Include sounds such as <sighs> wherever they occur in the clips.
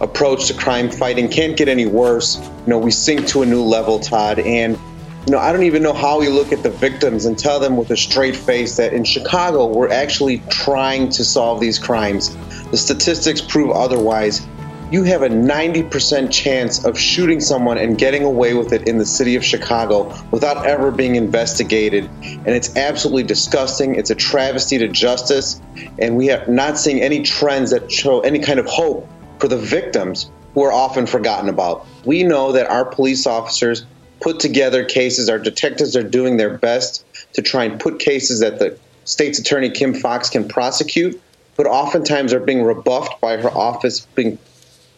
approach to crime fighting can't get any worse. You know, we sink to a new level, Todd. And, you know, I don't even know how we look at the victims and tell them with a straight face that in Chicago, we're actually trying to solve these crimes. The statistics prove otherwise. You have a 90% chance of shooting someone and getting away with it in the city of Chicago without ever being investigated. And it's absolutely disgusting. It's a travesty to justice. And we are not seeing any trends that show any kind of hope for the victims who are often forgotten about. We know that our police officers put together cases, our detectives are doing their best to try and put cases that the state's attorney Kim Foxx, can prosecute, but oftentimes are being rebuffed by her office being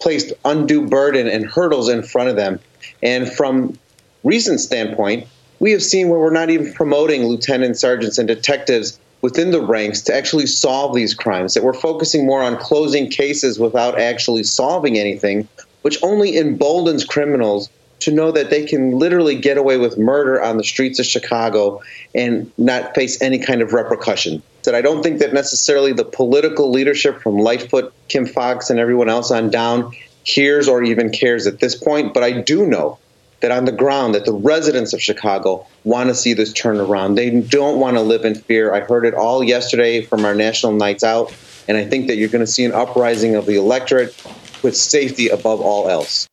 placed undue burden and hurdles in front of them. And from recent standpoint, we have seen where we're not even promoting lieutenants, sergeants, and detectives within the ranks to actually solve these crimes, that we're focusing more on closing cases without actually solving anything, which only emboldens criminals to know that they can literally get away with murder on the streets of Chicago and not face any kind of repercussion. That I don't think that necessarily the political leadership from Lightfoot, Kim Foxx, and everyone else on down hears or even cares at this point, but I do know that on the ground that the residents of Chicago want to see this turn around. They don't want to live in fear. I heard it all yesterday from our national nights out, and I think that you're going to see an uprising of the electorate with safety above all else.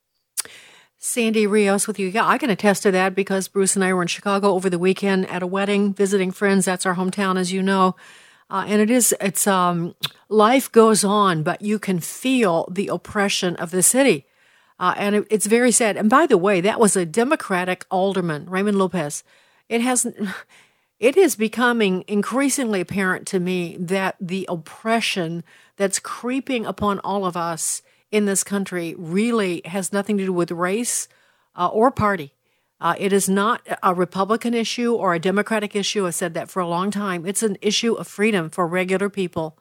Sandy Rios with you. Yeah, I can attest to that because Bruce and I were in Chicago over the weekend at a wedding, visiting friends. That's our hometown, as you know. Uh, and it is, it's, um, life goes on, but you can feel the oppression of the city. Uh, and it, it's very sad. And by the way, that was a Democratic alderman, Raymond Lopez. It has, <sighs> it is becoming increasingly apparent to me that the oppression that's creeping upon all of us in this country really has nothing to do with race uh, or party. Uh, it is not a Republican issue or a Democratic issue. I've said that for a long time. It's an issue of freedom for regular people.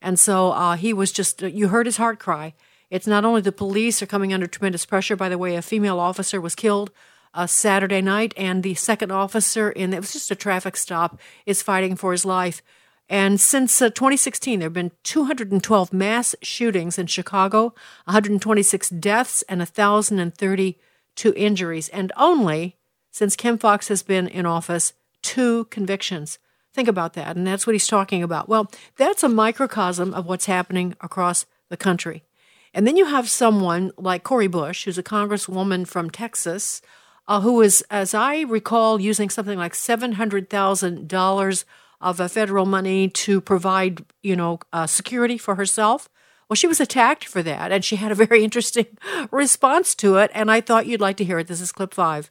And so uh, he was just, you heard his heart cry. It's not only the police are coming under tremendous pressure. By the way, a female officer was killed uh, Saturday night, and the second officer in it was just a traffic stop is fighting for his life. And since uh, 2016, there have been 212 mass shootings in Chicago, 126 deaths, and 1,032 injuries. And only since Kim Foxx has been in office, two convictions. Think about that. And that's what he's talking about. Well, that's a microcosm of what's happening across the country. And then you have someone like Cori Bush, who's a congresswoman from Texas, uh, who is, as I recall, using something like $700,000 of uh, federal money to provide, you know, uh, security for herself. Well, she was attacked for that, and she had a very <laughs> interesting response to it. And I thought you'd like to hear it. This is clip five.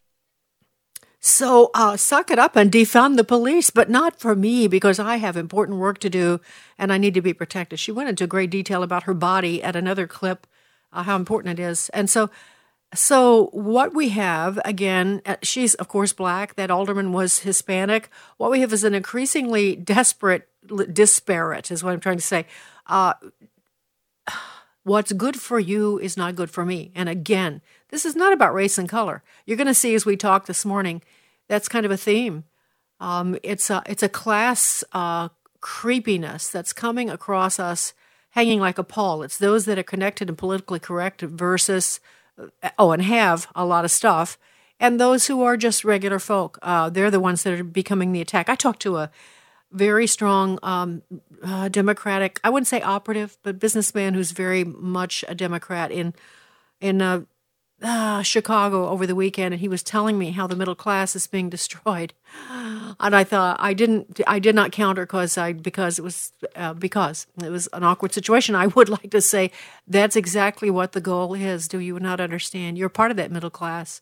So uh, suck it up and defund the police, but not for me because I have important work to do and I need to be protected. She went into great detail about her body at another clip, uh, how important it is. And so, so what we have again, uh, she's of course black. That alderman was Hispanic. What we have is an increasingly desperate, disparate, is what I'm trying to say. Uh, <sighs> what's good for you is not good for me. And again, this is not about race and color. You're going to see as we talk this morning, that's kind of a theme. Um, it's a it's a class uh, creepiness that's coming across us hanging like a pall. It's those that are connected and politically correct versus, uh, oh, and have a lot of stuff, and those who are just regular folk. Uh, they're the ones that are becoming the attack. I talked to a very strong um, uh, Democratic, I wouldn't say operative, but businessman who's very much a Democrat in in uh, uh, Chicago over the weekend, and he was telling me how the middle class is being destroyed. <gasps> And I thought I didn't, I did not counter because I because it was uh, because it was an awkward situation. I would <laughs> like to say that's exactly what the goal is. Do you not understand? You're part of that middle class.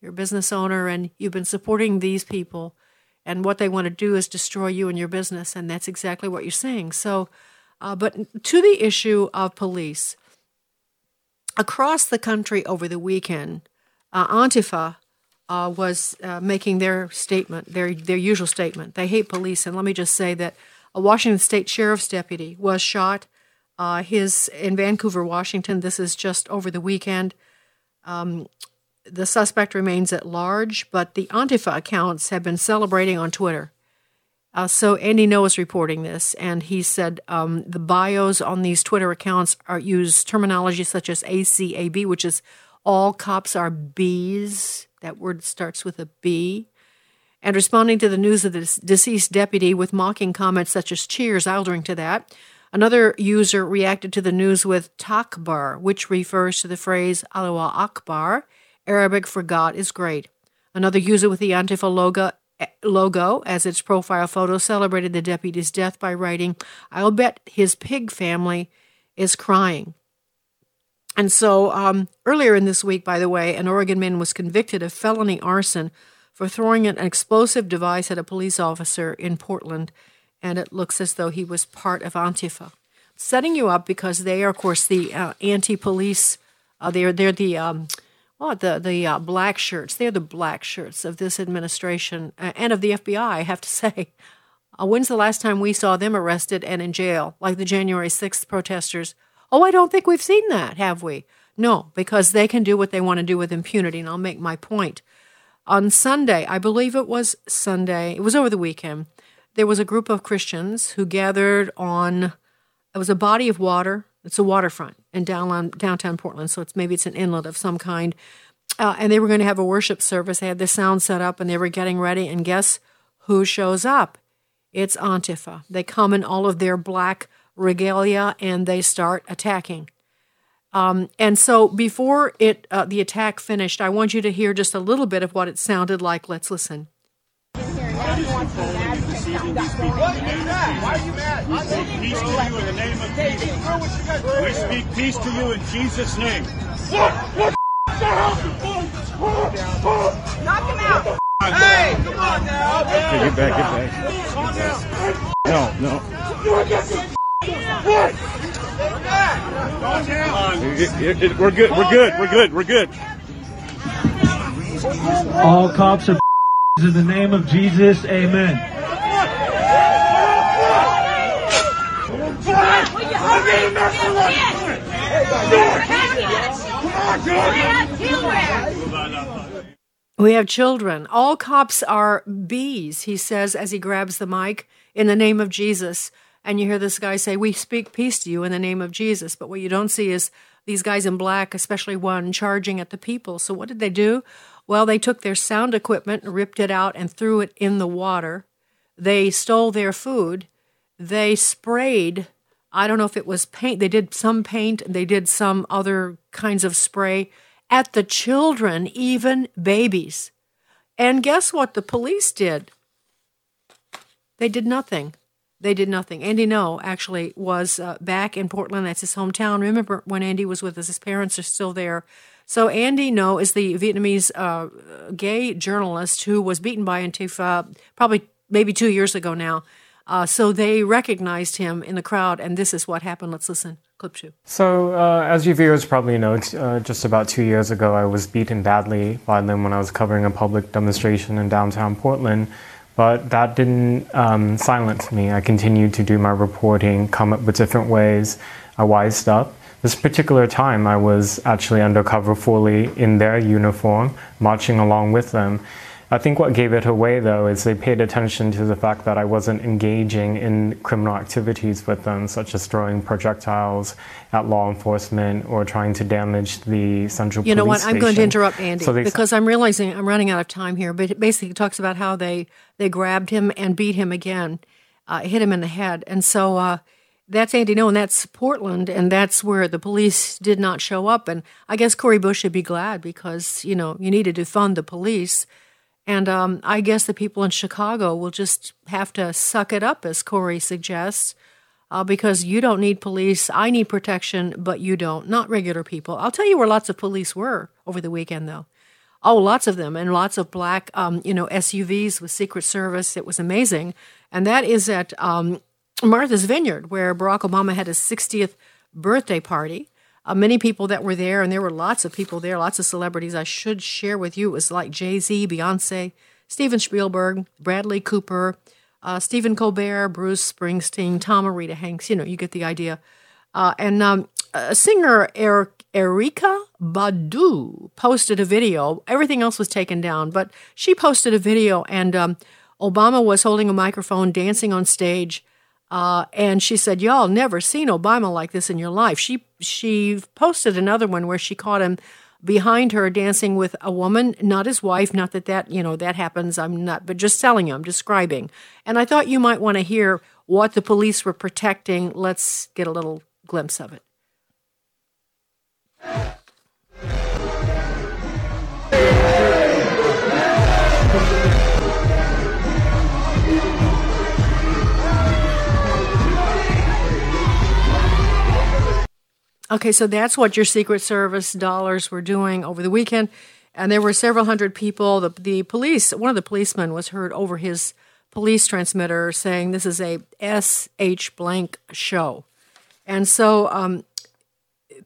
You're a business owner, and you've been supporting these people and what they want to do is destroy you and your business, and that's exactly what you're saying. So, uh, but to the issue of police, across the country over the weekend, uh, Antifa uh, was uh, making their statement, their their usual statement. They hate police, and let me just say that a Washington State sheriff's deputy was shot. Uh, his in Vancouver, Washington. This is just over the weekend. Um, the suspect remains at large, but the Antifa accounts have been celebrating on Twitter. Uh, so Andy is reporting this, and he said um, the bios on these Twitter accounts are use terminology such as ACAB, which is all cops are bees. That word starts with a B. And responding to the news of the deceased deputy with mocking comments such as cheers, I'll to that. Another user reacted to the news with takbar, which refers to the phrase Allah Akbar, Arabic for God is great. Another user with the Antifa logo, logo as its profile photo celebrated the deputy's death by writing, I'll bet his pig family is crying. And so, um, earlier in this week, by the way, an Oregon man was convicted of felony arson for throwing an explosive device at a police officer in Portland, and it looks as though he was part of Antifa. Setting you up because they are, of course, the uh, anti-police. Uh, they're they're the um, Oh, the the uh, black shirts. They're the black shirts of this administration uh, and of the FBI. I have to <laughs> say. Uh, when's the last time we saw them arrested and in jail, like the January 6th protesters? Oh, I don't think we've seen that, have we? No, because they can do what they want to do with impunity, and I'll make my point. On Sunday, I believe it was Sunday, it was over the weekend, there was a group of Christians who gathered on, it was a body of water it's a waterfront in downtown, downtown Portland, so it's maybe it's an inlet of some kind. Uh, and they were going to have a worship service. They had the sound set up, and they were getting ready. And guess who shows up? It's Antifa. They come in all of their black regalia, and they start attacking. Um, and so, before it uh, the attack finished, I want you to hear just a little bit of what it sounded like. Let's listen. Why are you mad? We speak peace to you in the name of Jesus. We speak peace to you in Jesus' name. What? What the hell? Knock him out. Hey, come on now. Okay, get back, get back. Calm down. No, no. What? Calm down. We're good, we're good, we're good, we're good. All cops are in the name of Jesus, amen. We have children. All cops are bees, he says as he grabs the mic in the name of Jesus. And you hear this guy say, We speak peace to you in the name of Jesus. But what you don't see is these guys in black, especially one, charging at the people. So what did they do? Well, they took their sound equipment, ripped it out, and threw it in the water. They stole their food. They sprayed I don't know if it was paint. They did some paint, they did some other kinds of spray at the children, even babies. And guess what the police did? They did nothing. They did nothing. Andy Ngo actually was uh, back in Portland. That's his hometown. Remember when Andy was with us? His parents are still there. So Andy Ngo is the Vietnamese uh, gay journalist who was beaten by Antifa probably maybe two years ago now. Uh, so they recognized him in the crowd, and this is what happened. Let's listen. Clip two. So, uh, as you viewers probably know, t- uh, just about two years ago, I was beaten badly by them when I was covering a public demonstration in downtown Portland. But that didn't um, silence me. I continued to do my reporting, come up with different ways. I wised up. This particular time, I was actually undercover fully in their uniform, marching along with them. I think what gave it away, though, is they paid attention to the fact that I wasn't engaging in criminal activities with them, such as throwing projectiles at law enforcement or trying to damage the central. You know what? Station. I'm going to interrupt Andy so because I'm realizing I'm running out of time here. But it basically, talks about how they they grabbed him and beat him again, uh, hit him in the head, and so. Uh, that's Andy Ngo, and that's Portland, and that's where the police did not show up. And I guess Cori Bush should be glad because you know you needed to fund the police, and um, I guess the people in Chicago will just have to suck it up, as Cori suggests, uh, because you don't need police. I need protection, but you don't. Not regular people. I'll tell you where lots of police were over the weekend, though. Oh, lots of them, and lots of black, um, you know, SUVs with Secret Service. It was amazing, and that is at um, Martha's Vineyard, where Barack Obama had his 60th birthday party. Uh, many people that were there, and there were lots of people there, lots of celebrities. I should share with you. It was like Jay Z, Beyonce, Steven Spielberg, Bradley Cooper, uh, Stephen Colbert, Bruce Springsteen, Tom and Rita Hanks. You know, you get the idea. Uh, and um, singer, Eric, Erykah Badu, posted a video. Everything else was taken down, but she posted a video, and um, Obama was holding a microphone, dancing on stage. Uh, and she said, "Y'all never seen Obama like this in your life." She she posted another one where she caught him behind her dancing with a woman, not his wife. Not that that you know that happens. I'm not, but just telling you, I'm describing. And I thought you might want to hear what the police were protecting. Let's get a little glimpse of it. Okay, so that's what your Secret Service dollars were doing over the weekend. And there were several hundred people. The, the police, one of the policemen was heard over his police transmitter saying this is a SH blank show. And so um,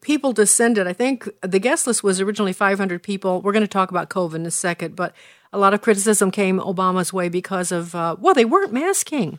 people descended. I think the guest list was originally 500 people. We're going to talk about COVID in a second, but a lot of criticism came Obama's way because of, uh, well, they weren't masking.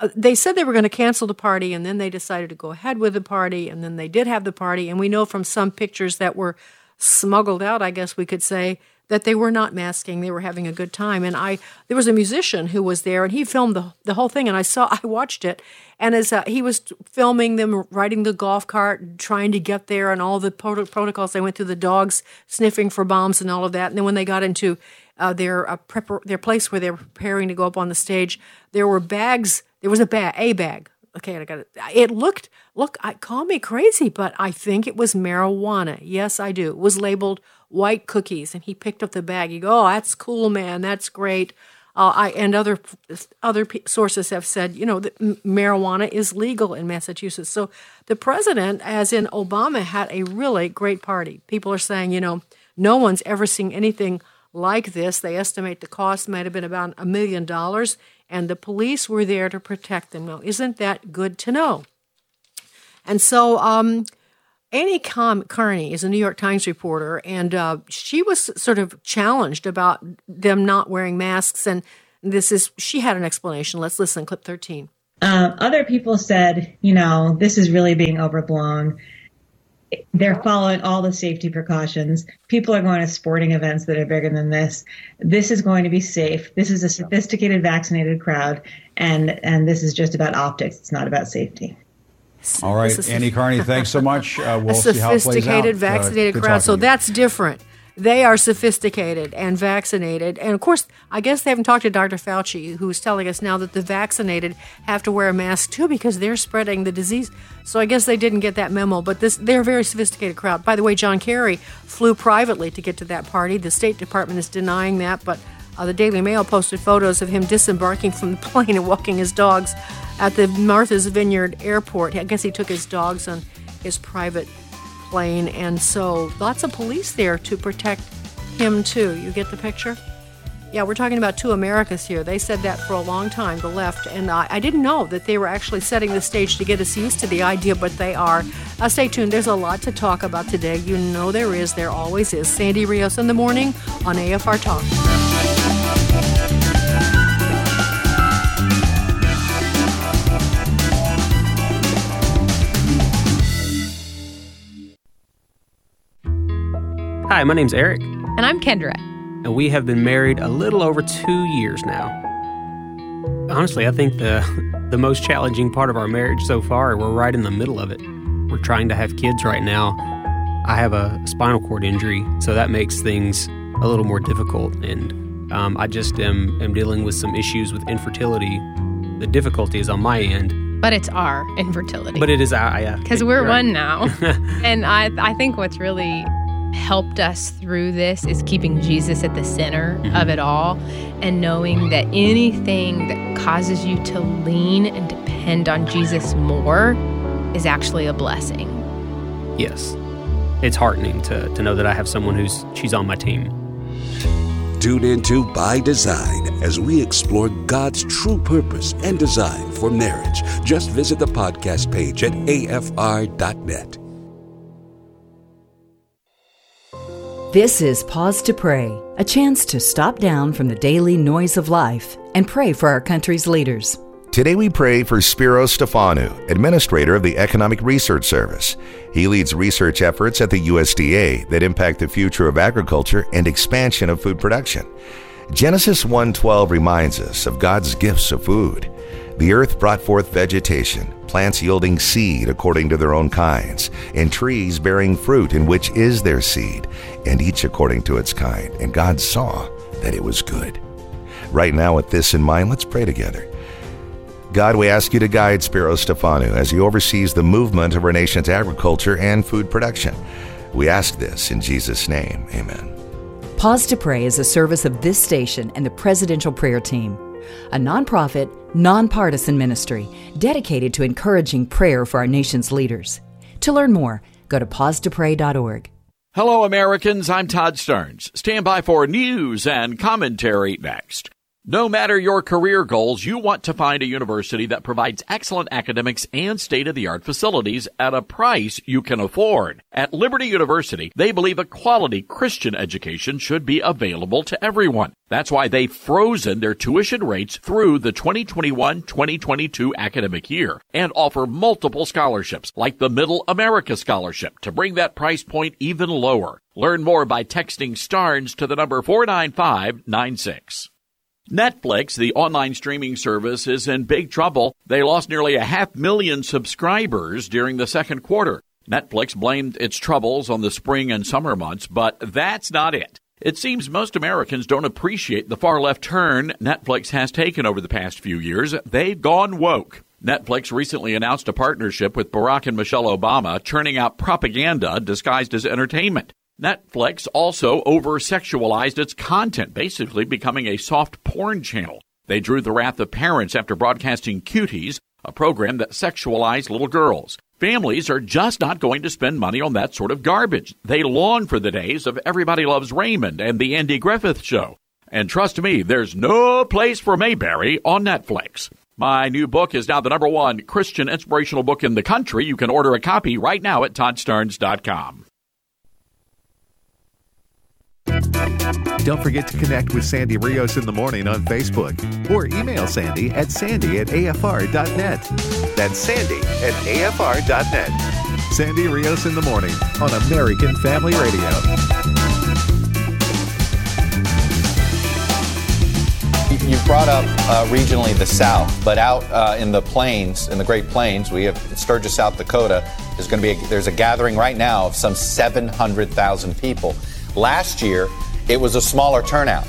Uh, they said they were going to cancel the party and then they decided to go ahead with the party and then they did have the party. And we know from some pictures that were smuggled out i guess we could say that they were not masking. They were having a good time. And i there was a musician who was there and he filmed the, the whole thing and i saw <laughs> i watched it. And as uh, he was filming them riding the golf cart trying to get there and all the prot- protocols they went through the dogs sniffing for bombs and all of that. And then when they got into uh, their uh, prep- their place where they were preparing to go up on the stage there were bags there was a bag, a bag. Okay, I got it. It looked, look, I call me crazy, but I think it was marijuana. Yes, I do. It was labeled white cookies, and he picked up the bag. You go, oh, that's cool, man. That's great. Uh, I and other other sources have said, you know, that marijuana is legal in Massachusetts. So the president, as in Obama, had a really great party. People are saying, you know, no one's ever seen anything like this. They estimate the cost might have been about a million dollars and the police were there to protect them. Now, isn't that good to know? And so, um, Annie Karni is a New York Times reporter, and uh, she was sort of challenged about them not wearing masks. And this is, she had an explanation. Let's listen, clip 13. Uh, other people said, you know, this is really being overblown they're following all the safety precautions. People are going to sporting events that are bigger than this. This is going to be safe. This is a sophisticated, vaccinated crowd, and and this is just about optics. It's not about safety. All right, Annie <laughs> Karni, thanks so much. Uh, we'll a sophisticated, uh, vaccinated uh, crowd. So that's different. They are sophisticated and vaccinated. And of course, I guess they haven't talked to Dr. Fauci, who's telling us now that the vaccinated have to wear a mask too because they're spreading the disease. So I guess they didn't get that memo. But this, they're a very sophisticated crowd. By the way, John Kerry flew privately to get to that party. The State Department is denying that, but uh, the Daily Mail posted photos of him disembarking from the <laughs> plane and walking his dogs at the Martha's Vineyard airport. I guess he took his dogs on his private plane, and so lots of police there to protect him too. You get the picture? Yeah, we're talking about two Americas here. They said that for a long time, the left, and I, I didn't know that they were actually setting the stage to get us used to the idea, but they are. Uh, stay tuned. There's a lot to talk about today. You know there is. There always is. Sandy Rios in the morning on AFR Talk. Hi, my name's Eric. And I'm Kendra. and we have been married a little over two years now. Honestly, I think the <laughs> the most challenging part of our marriage so far, we're right in the middle of it. We're trying to have kids right now. I have a spinal cord injury, so that makes things a little more difficult, and um, I just am, am dealing with some issues with infertility. The difficulty is on my end. But it's our infertility. But it is our, yeah. Because we're right. one now. <laughs> and I, I think what's really helped us through this is keeping Jesus at the center mm-hmm. of it all and knowing that anything that causes you to lean and depend on Jesus more is actually a blessing. Yes. It's heartening to, to know that I have someone who's she's on my team. Tune into By Design as we explore God's true purpose and design for marriage. Just visit the podcast page at afr.net. This is Pause to Pray, a chance to stop down from the daily noise of life and pray for our country's leaders. Today we pray for Spiro Stefanou, administrator of the Economic Research Service. He leads research efforts at the USDA that impact the future of agriculture and expansion of food production. Genesis 1:12 reminds us of God's gifts of food. The earth brought forth vegetation, plants yielding seed according to their own kinds, and trees bearing fruit in which is their seed, and each according to its kind. And God saw that it was good. Right now, with this in mind, let's pray together. God, we ask you to guide Spiro Stefanou as he oversees the movement of our nation's agriculture and food production. We ask this in Jesus' name. Amen. Pause to Pray is a service of this station and the Presidential Prayer Team a nonprofit, nonpartisan ministry dedicated to encouraging prayer for our nation's leaders. To learn more, go to pausetopray.org. Hello, Americans. I'm Todd Starnes. Stand by for news and commentary next. No matter your career goals, you want to find a university that provides excellent academics and state of the art facilities at a price you can afford. At Liberty University, they believe a quality Christian education should be available to everyone. That's why they've frozen their tuition rates through the 2021-2022 academic year and offer multiple scholarships like the Middle America Scholarship to bring that price point even lower. Learn more by texting STARNES to the number 49596. Netflix, the online streaming service, is in big trouble. They lost nearly a half million subscribers during the second quarter. Netflix blamed its troubles on the spring and summer months, but that's not it. It seems most Americans don't appreciate the far left turn Netflix has taken over the past few years. They've gone woke. Netflix recently announced a partnership with Barack and Michelle Obama, churning out propaganda disguised as entertainment. Netflix also over sexualized its content, basically becoming a soft porn channel. They drew the wrath of parents after broadcasting Cuties, a program that sexualized little girls. Families are just not going to spend money on that sort of garbage. They long for the days of Everybody Loves Raymond and The Andy Griffith Show. And trust me, there's no place for Mayberry on Netflix. My new book is now the number one Christian inspirational book in the country. You can order a copy right now at toddstarnes.com. Don't forget to connect with Sandy Rios in the morning on Facebook or email Sandy at sandy at afr.net. That's sandy at afr.net. Sandy Rios in the morning on American Family Radio. You brought up uh, regionally the South, but out uh, in the plains, in the Great Plains, we have Sturgis, South Dakota. There's going to be a, there's a gathering right now of some 700,000 people. Last year, it was a smaller turnout,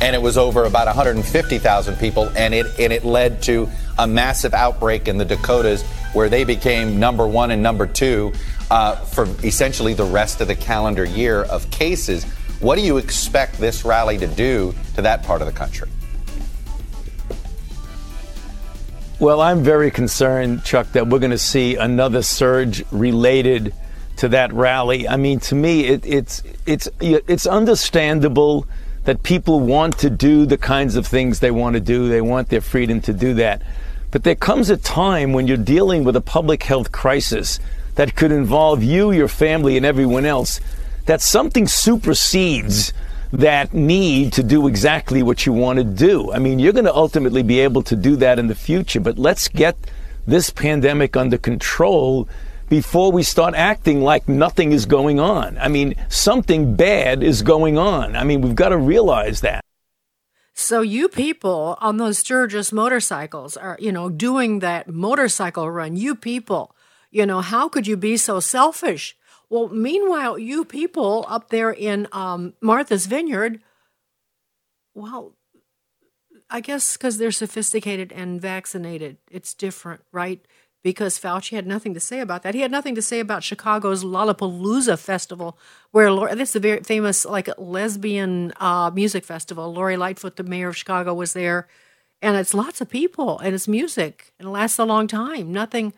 and it was over about 150,000 people, and it and it led to a massive outbreak in the Dakotas, where they became number one and number two uh, for essentially the rest of the calendar year of cases. What do you expect this rally to do to that part of the country? Well, I'm very concerned, Chuck, that we're going to see another surge related to that rally. I mean, to me, it, it's it's it's understandable that people want to do the kinds of things they want to do. They want their freedom to do that. But there comes a time when you're dealing with a public health crisis that could involve you, your family, and everyone else, that something supersedes that need to do exactly what you want to do. I mean, you're going to ultimately be able to do that in the future, but let's get this pandemic under control before we start acting like nothing is going on. I mean, something bad is going on. I mean, we've got to realize that. So you people on those Sturgis motorcycles are, you know, doing that motorcycle run. You people, you know, how could you be so selfish? Well, meanwhile, you people up there in um, Martha's Vineyard, well, I guess because they're sophisticated and vaccinated, it's different, right? Because Fauci had nothing to say about that. He had nothing to say about Chicago's Lollapalooza festival, where this is a very famous like lesbian uh, music festival. Lori Lightfoot, the mayor of Chicago, was there, and it's lots of people and it's music and it lasts a long time. Nothing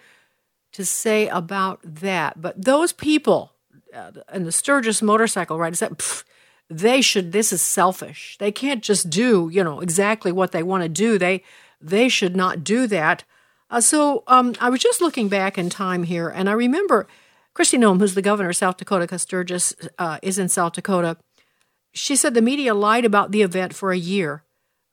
to say about that, but those people uh, and the Sturgis motorcycle ride is that. They should this is selfish they can't just do you know exactly what they want to do they they should not do that uh, so um, i was just looking back in time here and i remember Kristi noem who's the governor of south dakota because sturgis uh, is in south dakota she said the media lied about the event for a year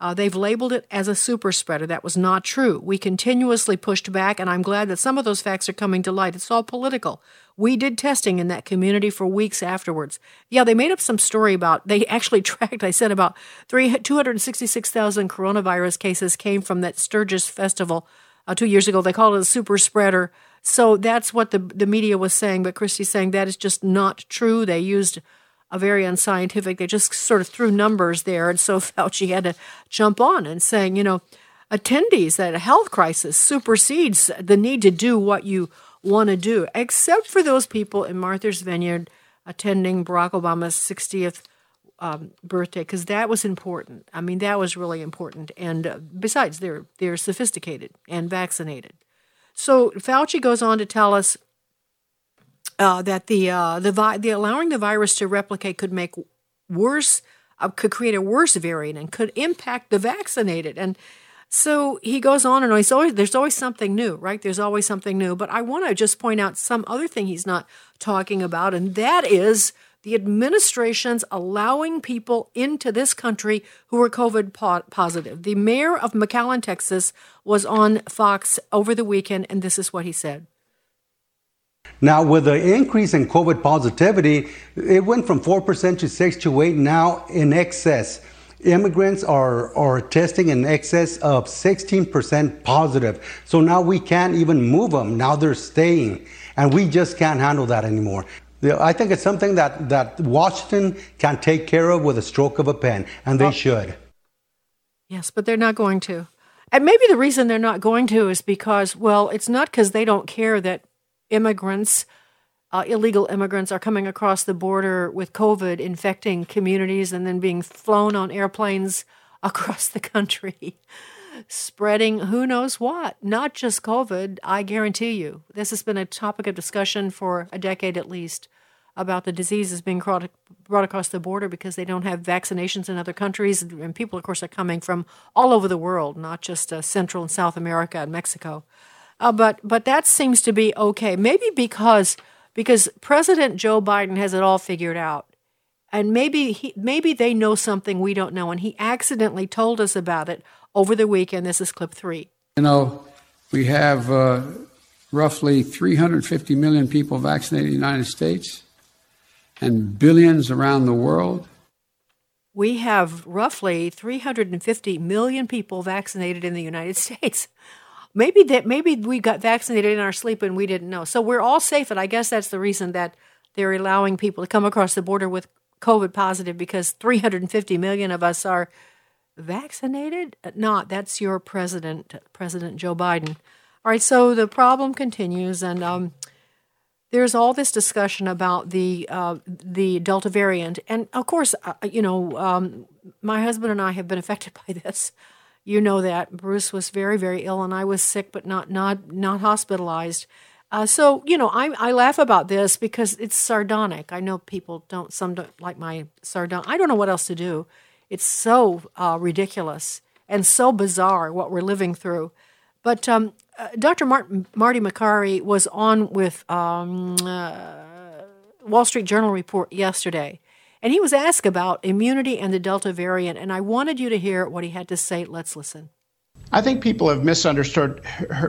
uh, they've labeled it as a super spreader. That was not true. We continuously pushed back, and I'm glad that some of those facts are coming to light. It's all political. We did testing in that community for weeks afterwards. Yeah, they made up some story about, they <laughs> actually tracked, I said about 266,000 coronavirus cases came from that Sturgis festival uh, two years ago. They called it a super spreader. So that's what the, the media was saying, but Kristi's saying that is just not true. They used a very unscientific. They just sort of threw numbers there, and so <laughs> Fauci had to jump on and saying, you know, attendees that a health crisis supersedes the need to do what you want to do, except for those people in Martha's Vineyard attending Barack Obama's 60th um, birthday, because that was important. I mean, that was really important. And uh, besides, they're they're sophisticated and vaccinated. So Fauci goes on to tell us uh, that the uh, the vi- the allowing the virus to replicate could make worse uh, could create a worse variant and could impact the vaccinated and so he goes on and he's always there's always something new right there's always something new but i want to just point out some other thing he's not talking about and that is the administration's allowing people into this country who were covid positive the mayor of mcallen texas was on fox over the weekend and this is what he said now, with the increase in COVID positivity, it went from 4% to 6 to 8, now in excess. Immigrants are, are testing in excess of 16% positive. So now we can't even move them. Now they're staying. And we just can't handle that anymore. I think it's something that, that Washington can take care of with a stroke of a pen, and they should. Yes, but they're not going to. And maybe the reason they're not going to is because, well, it's not because they don't care that immigrants, uh, illegal immigrants, are coming across the border with COVID, infecting communities, and then being flown on airplanes <laughs> across the country, spreading who knows what, not just COVID. I guarantee you. This has been a topic of discussion for a decade at least about the diseases being brought, across the border because they don't have vaccinations in other countries. And people, of course, are coming from all over the world, not just uh, Central and South America and Mexico. Uh, but but that seems to be okay. Maybe because because President Joe Biden has it all figured out, and maybe he, maybe they know something we don't know, and he accidentally told us about it over the weekend. This is clip three. You know, we have uh, roughly 350 million people vaccinated in the United States, and billions around the world. We have roughly 350 million people vaccinated in the United <laughs> States maybe that maybe we got vaccinated in our sleep and we didn't know. So we're all safe, and I guess that's the reason that they're allowing people to come across the border with COVID positive because 350 million of us are vaccinated. Not that's your president, President Joe Biden. All right, so the problem continues, and um, there's all this discussion about the uh, the Delta variant, and of course, uh, you know, um, my husband and I have been <laughs> affected by this. You know that Bruce was very, very ill, and I was sick, but not not not hospitalized. Uh, so you know, I I laugh about this because it's sardonic. I know people don't some don't like my sardonic. I don't know what else to do. It's so uh, ridiculous and so bizarre what we're living through. But um, uh, Dr. Marty Makary was on with um, uh, Wall Street Journal report yesterday, and he was asked about immunity and the Delta variant, and I wanted you to hear what he had to say. Let's listen. I think people have misunderstood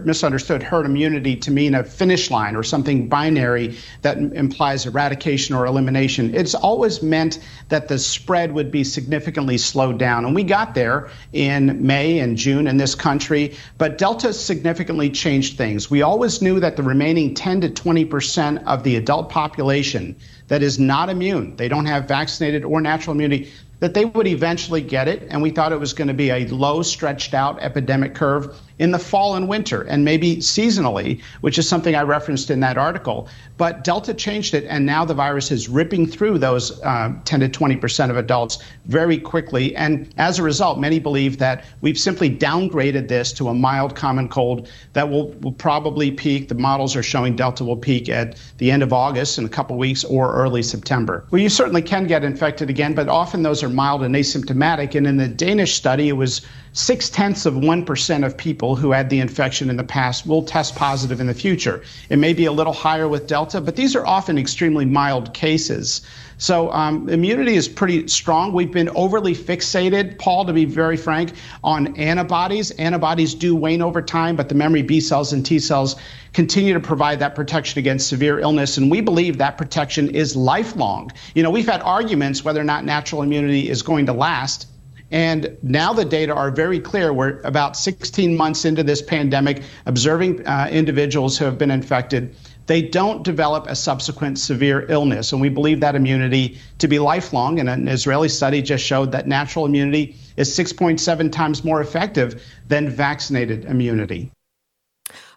misunderstood herd immunity to mean a finish line or something binary that implies eradication or elimination. It's always meant that the spread would be significantly slowed down, and we got there in May and June in this country. But Delta significantly changed things. We always knew that the remaining 10 to 20 percent of the adult population that is not immune, they don't have vaccinated or natural immunity, that they would eventually get it. And we thought it was going to be a low, stretched out epidemic curve in the fall and winter, and maybe seasonally, which is something I referenced in that article. But Delta changed it, and now the virus is ripping through those uh, 10 to 20 percent of adults very quickly. And as a result, many believe that we've simply downgraded this to a mild common cold that will, will probably peak. The models are showing Delta will peak at the end of August in a couple weeks or early September. Well, you certainly can get infected again, but often those are mild and asymptomatic. And in the Danish study, it was six tenths of 1% of people who had the infection in the past will test positive in the future. It may be a little higher with Delta, but these are often extremely mild cases. So um, immunity is pretty strong. We've been overly fixated, Paul, to be very frank, on antibodies. Antibodies do wane over time, but the memory B cells and T cells continue to provide that protection against severe illness. And we believe that protection is lifelong. You know, we've had arguments whether or not natural immunity is going to last. And now the data are very clear. We're about 16 months into this pandemic, observing uh, individuals who have been infected. They don't develop a subsequent severe illness. And we believe that immunity to be lifelong. And an Israeli study just showed that natural immunity is 6.7 times more effective than vaccinated immunity.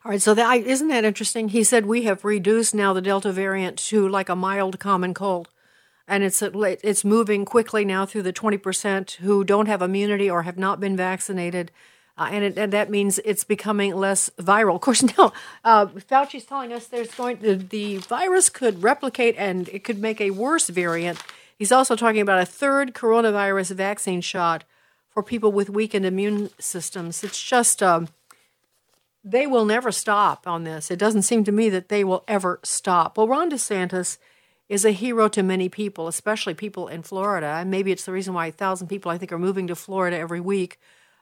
All right, so that, isn't that interesting? He said we have reduced now the Delta variant to like a mild common cold and it's it's moving quickly now through the 20% who don't have immunity or have not been vaccinated. Uh, and, it, and, that means it's becoming less viral. Of course, <laughs> now uh, Fauci's telling us there's going to, the virus could replicate and it could make a worse variant. He's also talking about a third coronavirus vaccine shot for people with weakened immune systems. It's just um, they will never stop on this. It doesn't seem to me that they will ever stop. Well, Ron DeSantis is a hero to many people, especially people in Florida. And maybe it's the reason why a thousand people, I think, are moving to Florida every week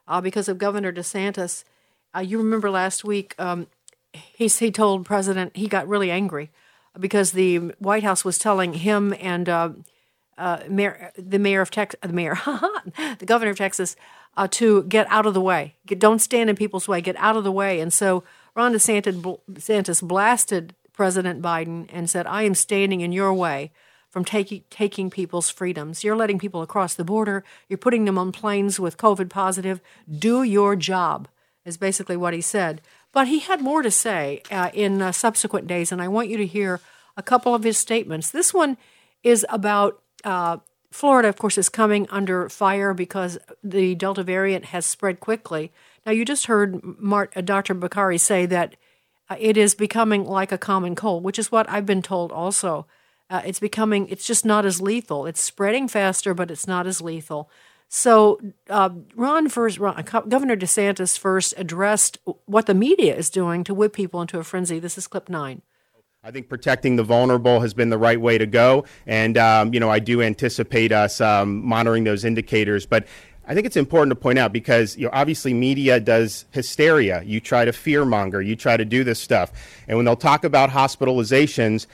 uh, because of Governor DeSantis. Uh, you remember last week, um, he, he told President, he got really angry because the White House was telling him and uh, uh mayor, the mayor of Texas, the mayor, <laughs> the governor of Texas, uh, to get out of the way. Get, don't stand in people's way. Get out of the way. And so Ron DeSantis, DeSantis blasted President Biden and said, I am standing in your way from taking taking people's freedoms. You're letting people across the border. You're putting them on planes with COVID positive. Do your job, is basically what he said. But he had more to say uh, in uh, subsequent days, and I want you to hear a couple of his statements. This one is about uh, Florida, of course, is coming under fire because the Delta variant has spread quickly. Now, you just heard uh, Dr. Makary say that uh, it is becoming like a common cold, which is what I've been told also. Uh, it's becoming, it's just not as lethal. It's spreading faster, but it's not as lethal. So, uh, Ron first, Ron, Governor DeSantis first addressed what the media is doing to whip people into a frenzy. This is clip nine. I think protecting the vulnerable has been the right way to go, and um, you know I do anticipate us um, monitoring those indicators. But I think it's important to point out because you know obviously media does hysteria. You try to fearmonger, you try to do this stuff, and when they'll talk about hospitalizations,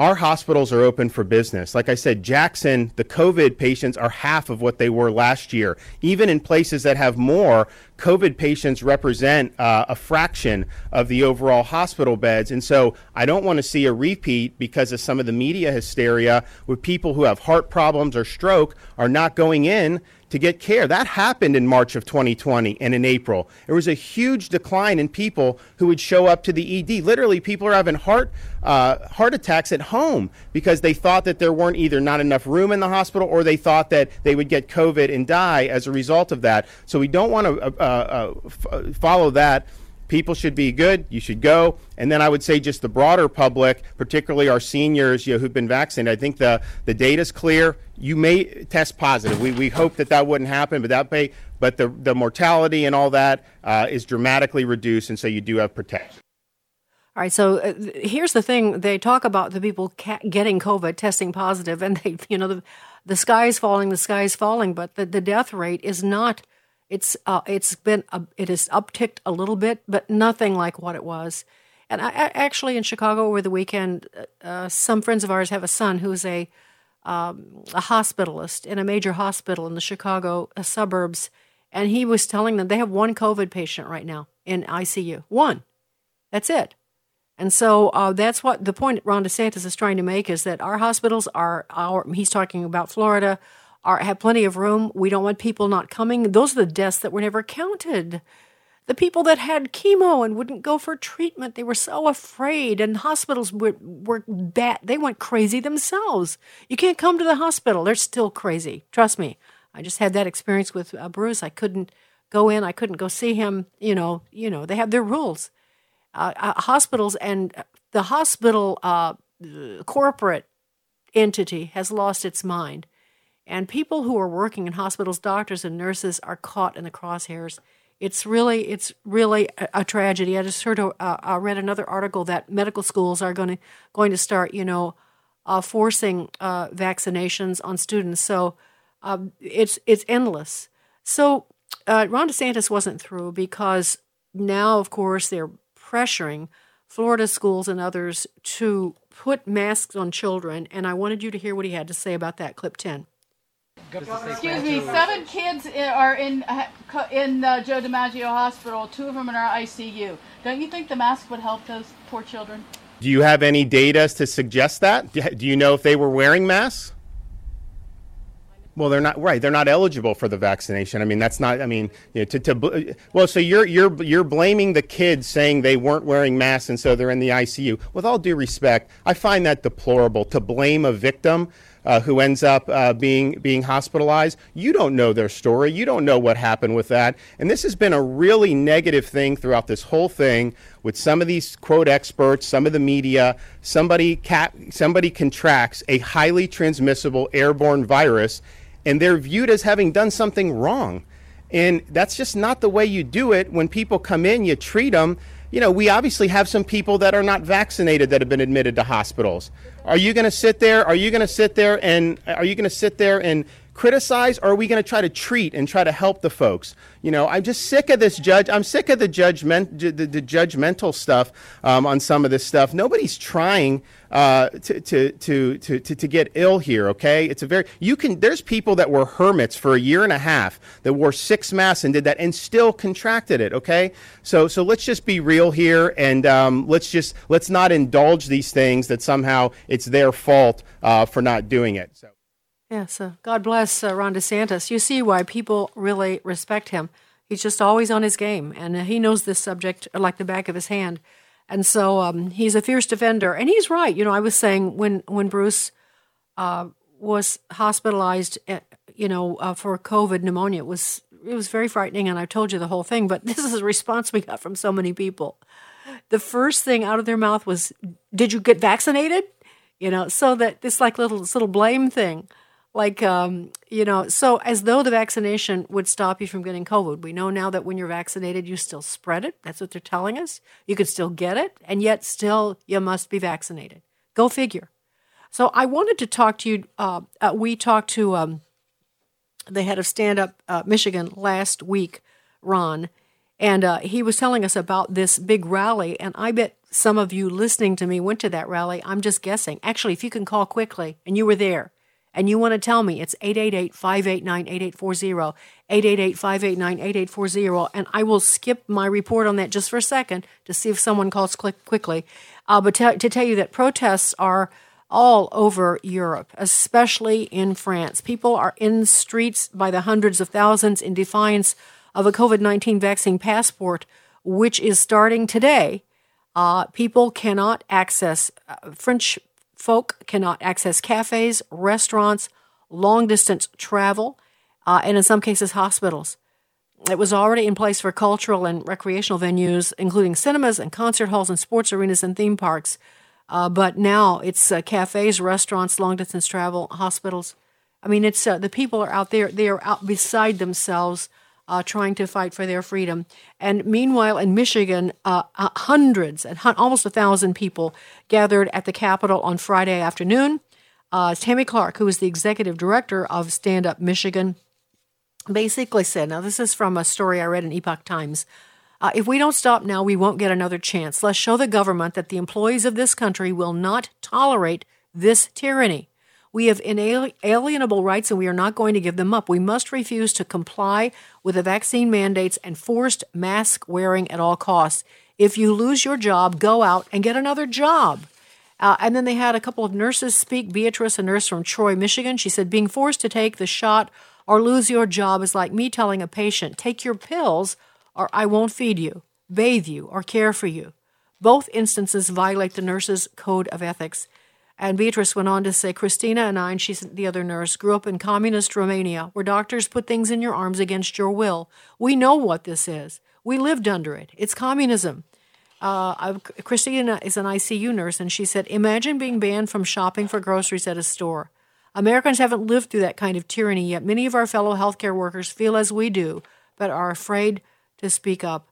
our hospitals are open for business. Like I said, Jackson, the COVID patients are half of what they were last year. Even in places that have more, COVID patients represent uh, a fraction of the overall hospital beds. And so I don't want to see a repeat because of some of the media hysteria with people who have heart problems or stroke are not going in to get care. That happened in March of 2020 and in April. There was a huge decline in people who would show up to the ED. Literally, people are having heart uh, heart attacks at home because they thought that there weren't either not enough room in the hospital or they thought that they would get COVID and die as a result of that. So we don't want to uh, uh, uh, follow that people should be good. You should go. And then I would say just the broader public, particularly our seniors you know, who've been vaccinated. I think the the data's clear. You may test positive. We, we hope that that wouldn't happen, but that may, but the the mortality and all that uh, is dramatically reduced, and so you do have protection. All right. So uh, here's the thing: they talk about the people ca- getting COVID, testing positive, and they, <laughs> you know, the the sky is falling, the sky is falling, but the, the death rate is not It's uh, it's been a, it has upticked a little bit, but nothing like what it was. And I, I actually in Chicago over the weekend, uh, some friends of ours have a son who's a um, a hospitalist in a major hospital in the Chicago uh, suburbs, and he was telling them they have one COVID patient right now in ICU. One, that's it. And so uh, that's what the point Ron DeSantis is trying to make is that our hospitals are our. He's talking about Florida, are have plenty of room. We don't want people not coming. Those are the deaths that were never counted. The people that had chemo and wouldn't go for treatment, they were so afraid, and hospitals were, were bad. They went crazy themselves. You can't come to the hospital; they're still crazy. Trust me. I just had that experience with uh, Bruce. I couldn't go in. I couldn't go see him. You know, you know, they have their rules uh, uh, hospitals and the hospital uh, corporate entity has lost its mind. And people who are working in hospitals, doctors and nurses, are caught in the crosshairs. It's really, it's really a, a tragedy. I just heard, a, uh, I read another article that medical schools are going to going to start, you know, uh, forcing uh, vaccinations on students. So um, it's it's endless. So Ron DeSantis wasn't through because now, of course, they're pressuring Florida schools and others to put masks on children. And I wanted you to hear what he had to say about that. Clip 10. Excuse me, seven kids are in in uh, Joe DiMaggio Hospital. Two of them in our ICU. Don't you think the mask would help those poor children? Do you have any data to suggest that? Do you know if they were wearing masks? Well, they're not right. They're not eligible for the vaccination. I mean, that's not. I mean, you know, to, to well, so you're you're you're blaming the kids saying they weren't wearing masks and so they're in the ICU. With all due respect, I find that deplorable. To blame a victim uh, who ends up uh, being being hospitalized, you don't know their story. You don't know what happened with that. And this has been a really negative thing throughout this whole thing with some of these quote experts, some of the media. Somebody cat, somebody contracts a highly transmissible airborne virus and they're viewed as having done something wrong. And that's just not the way you do it. When people come in, you treat them. You know, we obviously have some people that are not vaccinated that have been admitted to hospitals. Are you going to sit there? Are you going to sit there and are you going to sit there and criticize or are we going to try to treat and try to help the folks? You know, I'm just sick of this judge. I'm sick of the judgment, the, the judgmental stuff um, on some of this stuff. Nobody's trying uh, to, to, to, to, to get ill here. Okay, it's a very you can. There's people that were hermits for a year and a half that wore six masks and did that and still contracted it. Okay, so so let's just be real here and um, let's just let's not indulge these things that somehow it's their fault uh, for not doing it. So. Yes, uh, God bless uh, Ron DeSantis. You see why people really respect him. He's just always on his game, and uh, he knows this subject like the back of his hand. And so um, he's a fierce defender, and he's right. You know, I was saying when when Bruce uh, was hospitalized, uh, you know, uh, for COVID pneumonia, it was it was very frightening, and I told you the whole thing. But <laughs> this is a response we got from so many people. The first thing out of their mouth was, "Did you get vaccinated?" You know, so that this like little this little blame thing like um, you know so as though the vaccination would stop you from getting covid. We know now that when you're vaccinated you still spread it. That's what they're telling us. You can still get it and yet still you must be vaccinated. Go figure. So i wanted to talk to you uh, uh, we talked to um, the head of stand up uh, michigan last week ron and uh, he was telling us about this big rally and i bet some of you listening to me went to that rally. I'm just guessing. Actually if you can call quickly and you were there and you want to tell me, it's 888 589 8840, 888 589 8840, and I will skip my report on that just for a second to see if someone calls quickly. Uh, but to, to tell you that protests are all over Europe, especially in France. People are in streets by the hundreds of thousands in defiance of a COVID 19 vaccine passport, which is starting today. Uh, people cannot access uh, French folk cannot access cafes, restaurants, long distance travel, uh, and in some cases, hospitals. It was already in place for cultural and recreational venues, including cinemas and concert halls and sports arenas and theme parks. Uh, but now it's uh, cafes, restaurants, long distance travel, hospitals. I mean, it's uh, the people are out there; they are out beside themselves uh, trying to fight for their freedom. And meanwhile, in Michigan, uh, uh, hundreds and hun- almost a thousand people gathered at the Capitol on Friday afternoon. Uh, Tammy Clark, who is the executive director of Stand Up Michigan, basically said, now this is from a story I read in Epoch Times. Uh, if we don't stop now, we won't get another chance. Let's show the government that the employees of this country will not tolerate this tyranny. We have inalienable rights and we are not going to give them up. We must refuse to comply with the vaccine mandates and forced mask wearing at all costs. If you lose your job, go out and get another job. Uh, and then they had a couple of nurses speak. Beatrice, a nurse from Troy, Michigan, she said, Being forced to take the shot or lose your job is like me telling a patient, Take your pills or I won't feed you, bathe you, or care for you. Both instances violate the nurse's code of ethics. And Beatrice went on to say, Christina and I, and she's the other nurse, grew up in communist Romania, where doctors put things in your arms against your will. We know what this is. We lived under it. It's communism. Uh, Christina is an ICU nurse, and she said, Imagine being banned from shopping for groceries at a store. Americans haven't lived through that kind of tyranny yet. Many of our fellow healthcare workers feel as we do, but are afraid to speak up.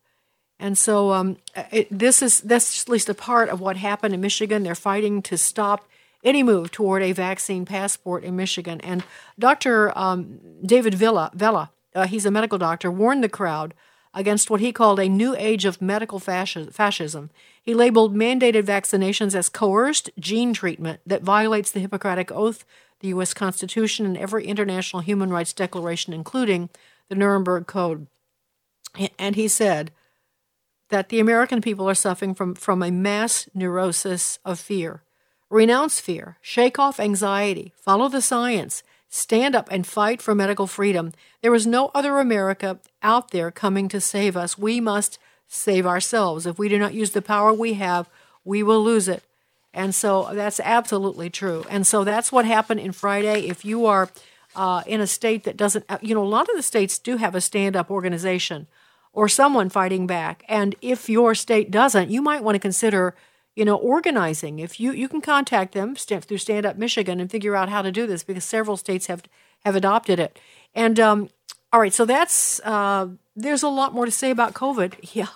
And so um, it, this is that's at least a part of what happened in Michigan. They're fighting to stop any move toward a vaccine passport in Michigan. And Dr. Um, David Villa, Vella, uh, he's a medical doctor, warned the crowd against what he called a new age of medical fascism. He labeled mandated vaccinations as coerced gene treatment that violates the Hippocratic Oath, the U.S. Constitution, and every international human rights declaration, including the Nuremberg Code. And he said that the American people are suffering from, from a mass neurosis of fear. Renounce fear, shake off anxiety, follow the science, stand up and fight for medical freedom. There is no other America out there coming to save us. We must save ourselves. If we do not use the power we have, we will lose it. And so that's absolutely true. And so that's what happened in Friday. If you are uh, in a state that doesn't, uh, you know, a lot of the states do have a stand up organization or someone fighting back. And if your state doesn't, you might want to consider you know, organizing. If you you can contact them through Stand Up Michigan and figure out how to do this because several states have have adopted it. And um, all right, so that's uh, there's a lot more to say about COVID. <laughs> Yeah,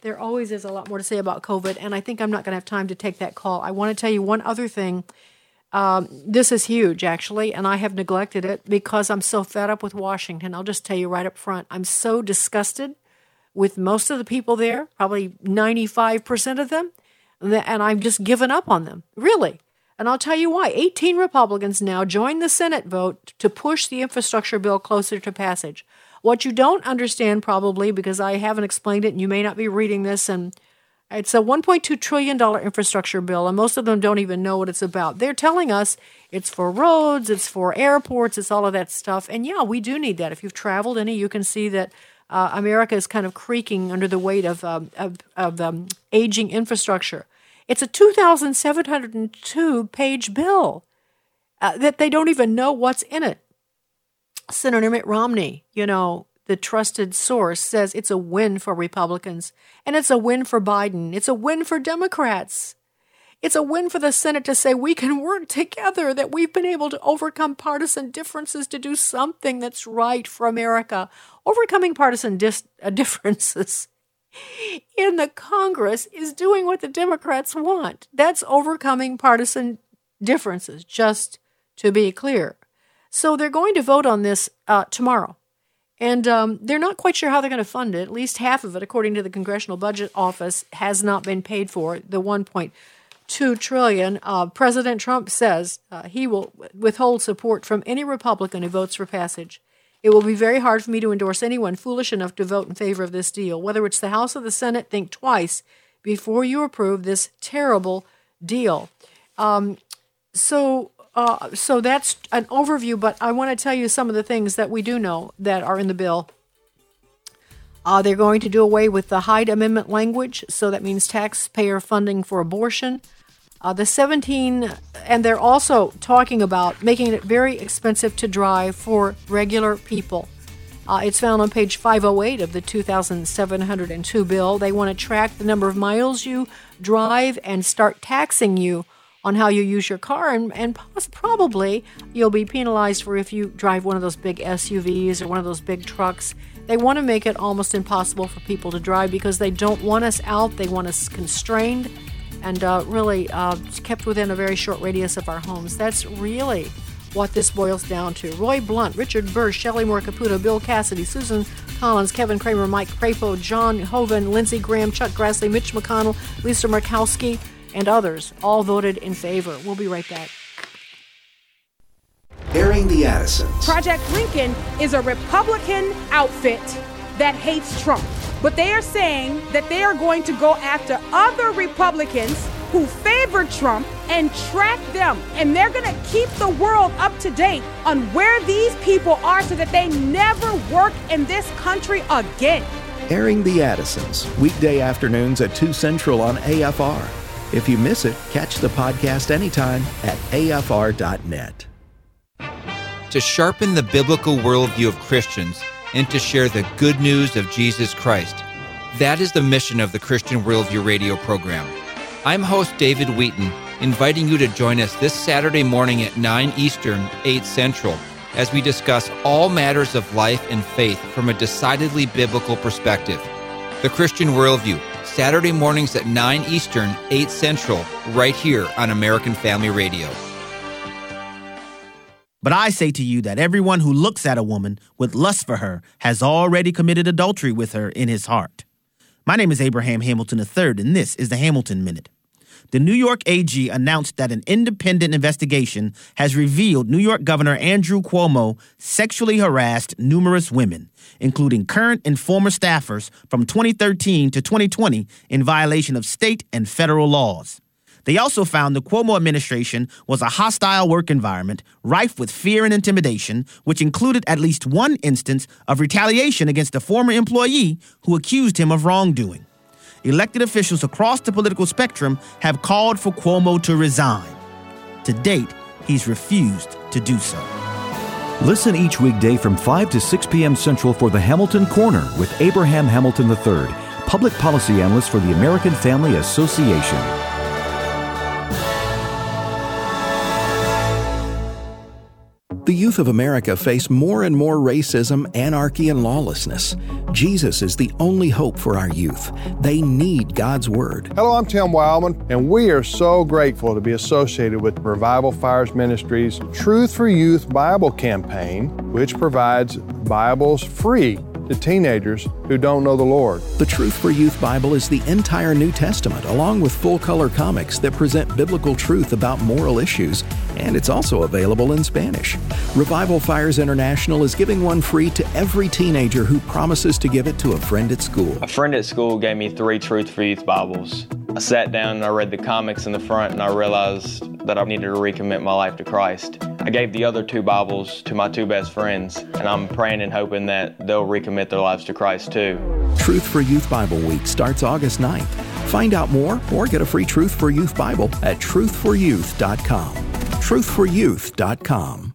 there always is a lot more to say about COVID, and I think I'm not going to have time to take that call. I want to tell you one other thing. Um, this is huge, actually, and I have neglected it because I'm so fed up with Washington. I'll just tell you right up front. I'm so disgusted with most of the people there, probably 95% of them and I've just given up on them, really. And I'll tell you why. 18 Republicans now joined the Senate vote to push the infrastructure bill closer to passage. What you don't understand, probably, because I haven't explained it and you may not be reading this, and it's a $1.2 trillion infrastructure bill, and most of them don't even know what it's about. They're telling us it's for roads, it's for airports, it's all of that stuff. And yeah, we do need that. If you've traveled any, you can see that uh, America is kind of creaking under the weight of, um, of, of um, aging infrastructure. It's a 2,702 page bill uh, that they don't even know what's in it. Senator Mitt Romney, you know, the trusted source, says it's a win for Republicans and it's a win for Biden. It's a win for Democrats. It's a win for the Senate to say we can work together, that we've been able to overcome partisan differences to do something that's right for America. Overcoming partisan dis- <laughs> uh, differences in the Congress is doing what the Democrats want. That's overcoming partisan differences, just to be clear. So they're going to vote on this uh, tomorrow. And um, they're not quite sure how they're going to fund it. At least half of it, according to the Congressional Budget Office, has not been paid for. The 1.2 trillion. Uh, President Trump says uh, he will withhold support from any Republican who votes for passage. It will be very hard for me to endorse anyone foolish enough to vote in favor of this deal. Whether it's the House or the Senate, think twice before you approve this terrible deal. Um, so, uh, so that's an overview, but I want to tell you some of the things that we do know that are in the bill. Uh, they're going to do away with the Hyde Amendment language, so that means taxpayer funding for abortion. Uh, the 17, and they're also talking about making it very expensive to drive for regular people. Uh, it's found on page 508 of the 2702 bill. They want to track the number of miles you drive and start taxing you on how you use your car, and, and probably you'll be penalized for if you drive one of those big SUVs or one of those big trucks. They want to make it almost impossible for people to drive because they don't want us out, they want us constrained and uh, really uh, kept within a very short radius of our homes. That's really what this boils down to. Roy Blunt, Richard Burr, Shelley Moore Capito, Bill Cassidy, Susan Collins, Kevin Cramer, Mike Crapo, John Hoeven, Lindsey Graham, Chuck Grassley, Mitch McConnell, Lisa Murkowski, and others all voted in favor. We'll be right back. Airing the Addisons. Project Lincoln is a Republican outfit that hates Trump. But they are saying that they are going to go after other Republicans who favor Trump and track them. And they're going to keep the world up to date on where these people are so that they never work in this country again. Airing the Addisons, weekday afternoons at 2 Central on AFR. If you miss it, catch the podcast anytime at afr.net. To sharpen the biblical worldview of Christians, and to share the good news of Jesus Christ. That is the mission of the Christian Worldview radio program. I'm host David Wheaton, inviting you to join us this Saturday morning at 9 Eastern, 8 Central, as we discuss all matters of life and faith from a decidedly biblical perspective. The Christian Worldview, Saturday mornings at 9 Eastern, 8 Central, right here on American Family Radio. But I say to you that everyone who looks at a woman with lust for her has already committed adultery with her in his heart. My name is Abraham Hamilton III, and this is the Hamilton Minute. The New York AG announced that an independent investigation has revealed New York Governor Andrew Cuomo sexually harassed numerous women, including current and former staffers from 2013 to 2020 in violation of state and federal laws. They also found the Cuomo administration was a hostile work environment rife with fear and intimidation, which included at least one instance of retaliation against a former employee who accused him of wrongdoing. Elected officials across the political spectrum have called for Cuomo to resign. To date, he's refused to do so. Listen each weekday from 5 to 6 p.m. Central for the Hamilton Corner with Abraham Hamilton III, public policy analyst for the American Family Association. The youth of America face more and more racism, anarchy, and lawlessness. Jesus is the only hope for our youth. They need God's Word. Hello, I'm Tim Wildmon, and we are so grateful to be associated with Revival Fires Ministries Truth for Youth Bible campaign, which provides Bibles free to teenagers who don't know the Lord. The Truth for Youth Bible is the entire New Testament, along with full color comics that present biblical truth about moral issues, and it's also available in Spanish. Revival Fires International is giving one free to every teenager who promises to give it to a friend at school. A friend at school gave me three Truth for Youth Bibles. I sat down and I read the comics in the front and I realized that I needed to recommit my life to Christ. I gave the other two Bibles to my two best friends, and I'm praying and hoping that they'll recommit their lives to Christ too. Truth for Youth Bible Week starts August 9th. Find out more or get a free Truth for Youth Bible at truthforyouth.com. Truthforyouth.com.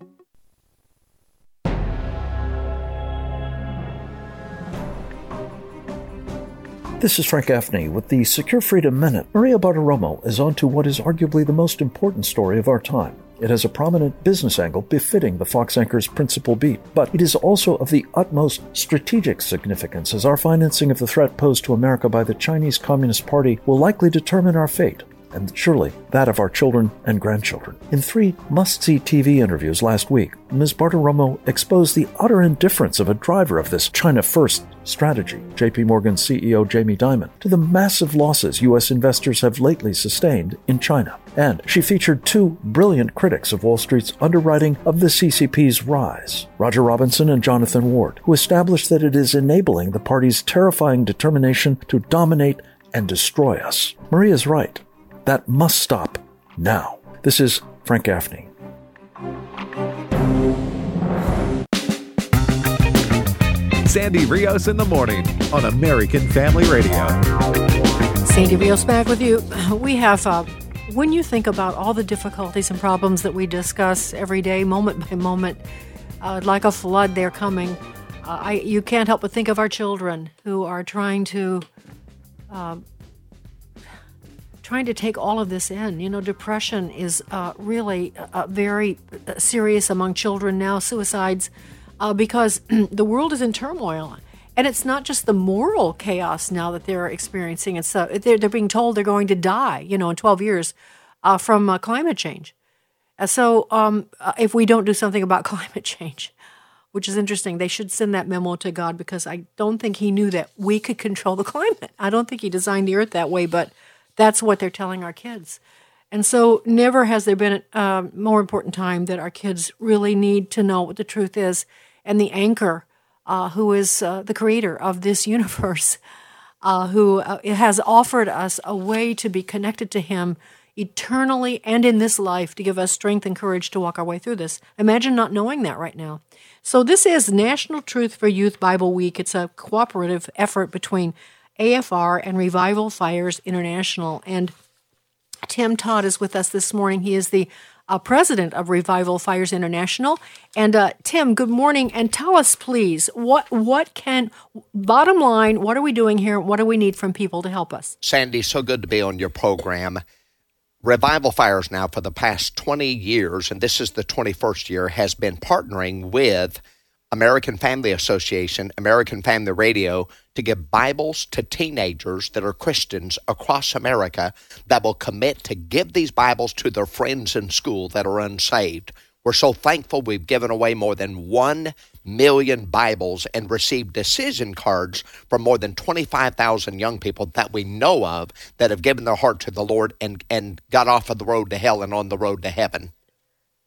This is Frank Gaffney with the Secure Freedom Minute. Maria Bartiromo is on to what is arguably the most important story of our time. It has a prominent business angle befitting the Fox anchor's principal beat, but it is also of the utmost strategic significance as our financing of the threat posed to America by the Chinese Communist Party will likely determine our fate and surely that of our children and grandchildren. In three must see TV interviews last week, Ms. Bartiromo exposed the utter indifference of a driver of this China First strategy, JP Morgan CEO Jamie Dimon, to the massive losses U.S. investors have lately sustained in China. And she featured two brilliant critics of Wall Street's underwriting of the CCP's rise, Roger Robinson and Jonathan Ward, who established that it is enabling the party's terrifying determination to dominate and destroy us. Maria's right. That must stop now. This is Frank Gaffney. Sandy Rios in the morning on American Family Radio. Sandy Rios back with you. We have, uh, when you think about all the difficulties and problems that we discuss every day, moment by moment, uh, like a flood, they're coming. Uh, I, you can't help but think of our children who are trying to uh, trying to take all of this in. You know, depression is uh, really uh, very uh, serious among children now, suicides, uh, because <clears throat> the world is in turmoil. And it's not just the moral chaos now that they're experiencing. It's uh, they're, they're being told they're going to die, you know, in 12 years uh, from climate change. Uh, so um, uh, if we don't do something about <laughs> climate change, which is interesting, they should send that memo to God because I don't think he knew that we could control the climate. I don't think he designed the earth that way, but that's what they're telling our kids. And so, never has there been a uh, more important time that our kids really need to know what the truth is. And the anchor, uh, who is uh, the creator of this <laughs> universe, uh, who uh, has offered us a way to be connected to him eternally and in this life to give us strength and courage to walk our way through this. Imagine not knowing that right now. So, this is National Truth for Youth Bible Week. It's a cooperative effort between AFR and Revival Fires International. And Tim Todd is with us this morning. He is the uh, president of Revival Fires International. And uh, Tim, good morning. And tell us, please, what what can bottom line? What are we doing here? What do we need from people to help us? Sandy, so good to be on your program. Revival Fires now for the past 20 years, and this is the 21st year, has been partnering with American Family Association, American Family Radio, to give Bibles to teenagers that are Christians across America that will commit to give these Bibles to their friends in school that are unsaved. We're so thankful we've given away more than 1 million Bibles and received decision cards from more than 25,000 young people that we know of that have given their heart to the Lord and, and got off of the road to hell and on the road to heaven.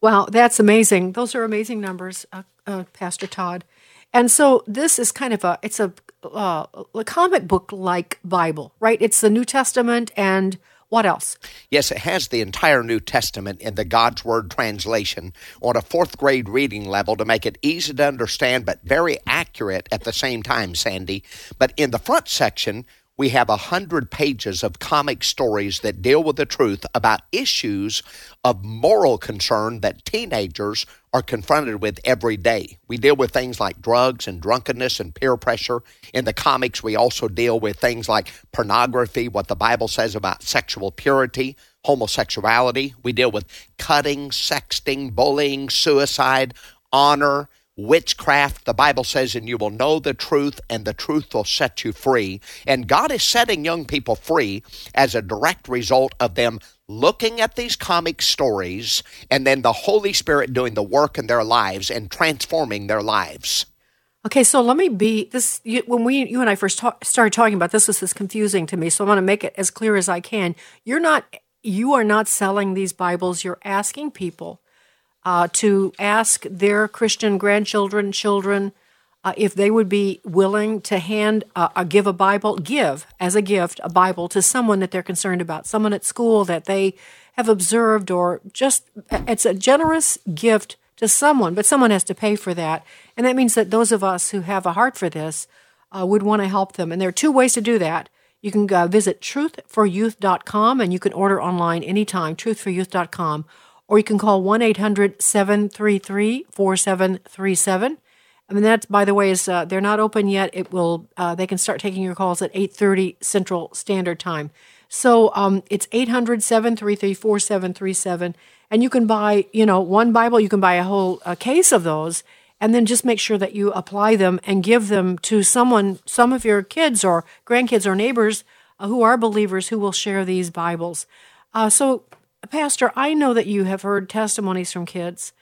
Wow, that's amazing. Those are amazing numbers, uh, uh, Pastor Todd. And so this is kind of a it's a, uh, a comic book like Bible, right? It's the New Testament and what else? Yes, it has the entire New Testament in the God's Word translation on a fourth grade reading level to make it easy to understand but very accurate at the same time, Sandy. But in the front section, we have a hundred pages of comic stories that deal with the truth about issues of moral concern that teenagers are confronted with every day. We deal with things like drugs and drunkenness and peer pressure. In the comics, we also deal with things like pornography, what the Bible says about sexual purity, homosexuality. We deal with cutting, sexting, bullying, suicide, honor, witchcraft. The Bible says, and you will know the truth, and the truth will set you free. And God is setting young people free as a direct result of them looking at these comic stories and then the Holy Spirit doing the work in their lives and transforming their lives. Okay, so let me be this. You, when we, you and I first talk, started talking about this, this is confusing to me. So I want to make it as clear as I can. You're not, you are not selling these Bibles. You're asking people uh, to ask their Christian grandchildren, children, uh, if they would be willing to hand, uh, give a Bible, give as a gift a Bible to someone that they're concerned about, someone at school that they have observed, or just it's a generous gift to someone, but someone has to pay for that. And that means that those of us who have a heart for this uh, would want to help them. And there are two ways to do that. You can visit truthforyouth.com and you can order online anytime, truthforyouth.com or you can call 1 800 733 4737. I mean, that, by the way, is uh, they're not open yet. It will. Uh, they can start taking your calls at 8:30 Central Standard Time. So um, it's 800 733 4737. And you can buy, you know, one Bible, you can buy a whole a case of those, and then just make sure that you apply them and give them to someone, some of your kids or grandkids or neighbors uh, who are believers who will share these Bibles. Uh, so Pastor, I know that you have heard testimonies from kids.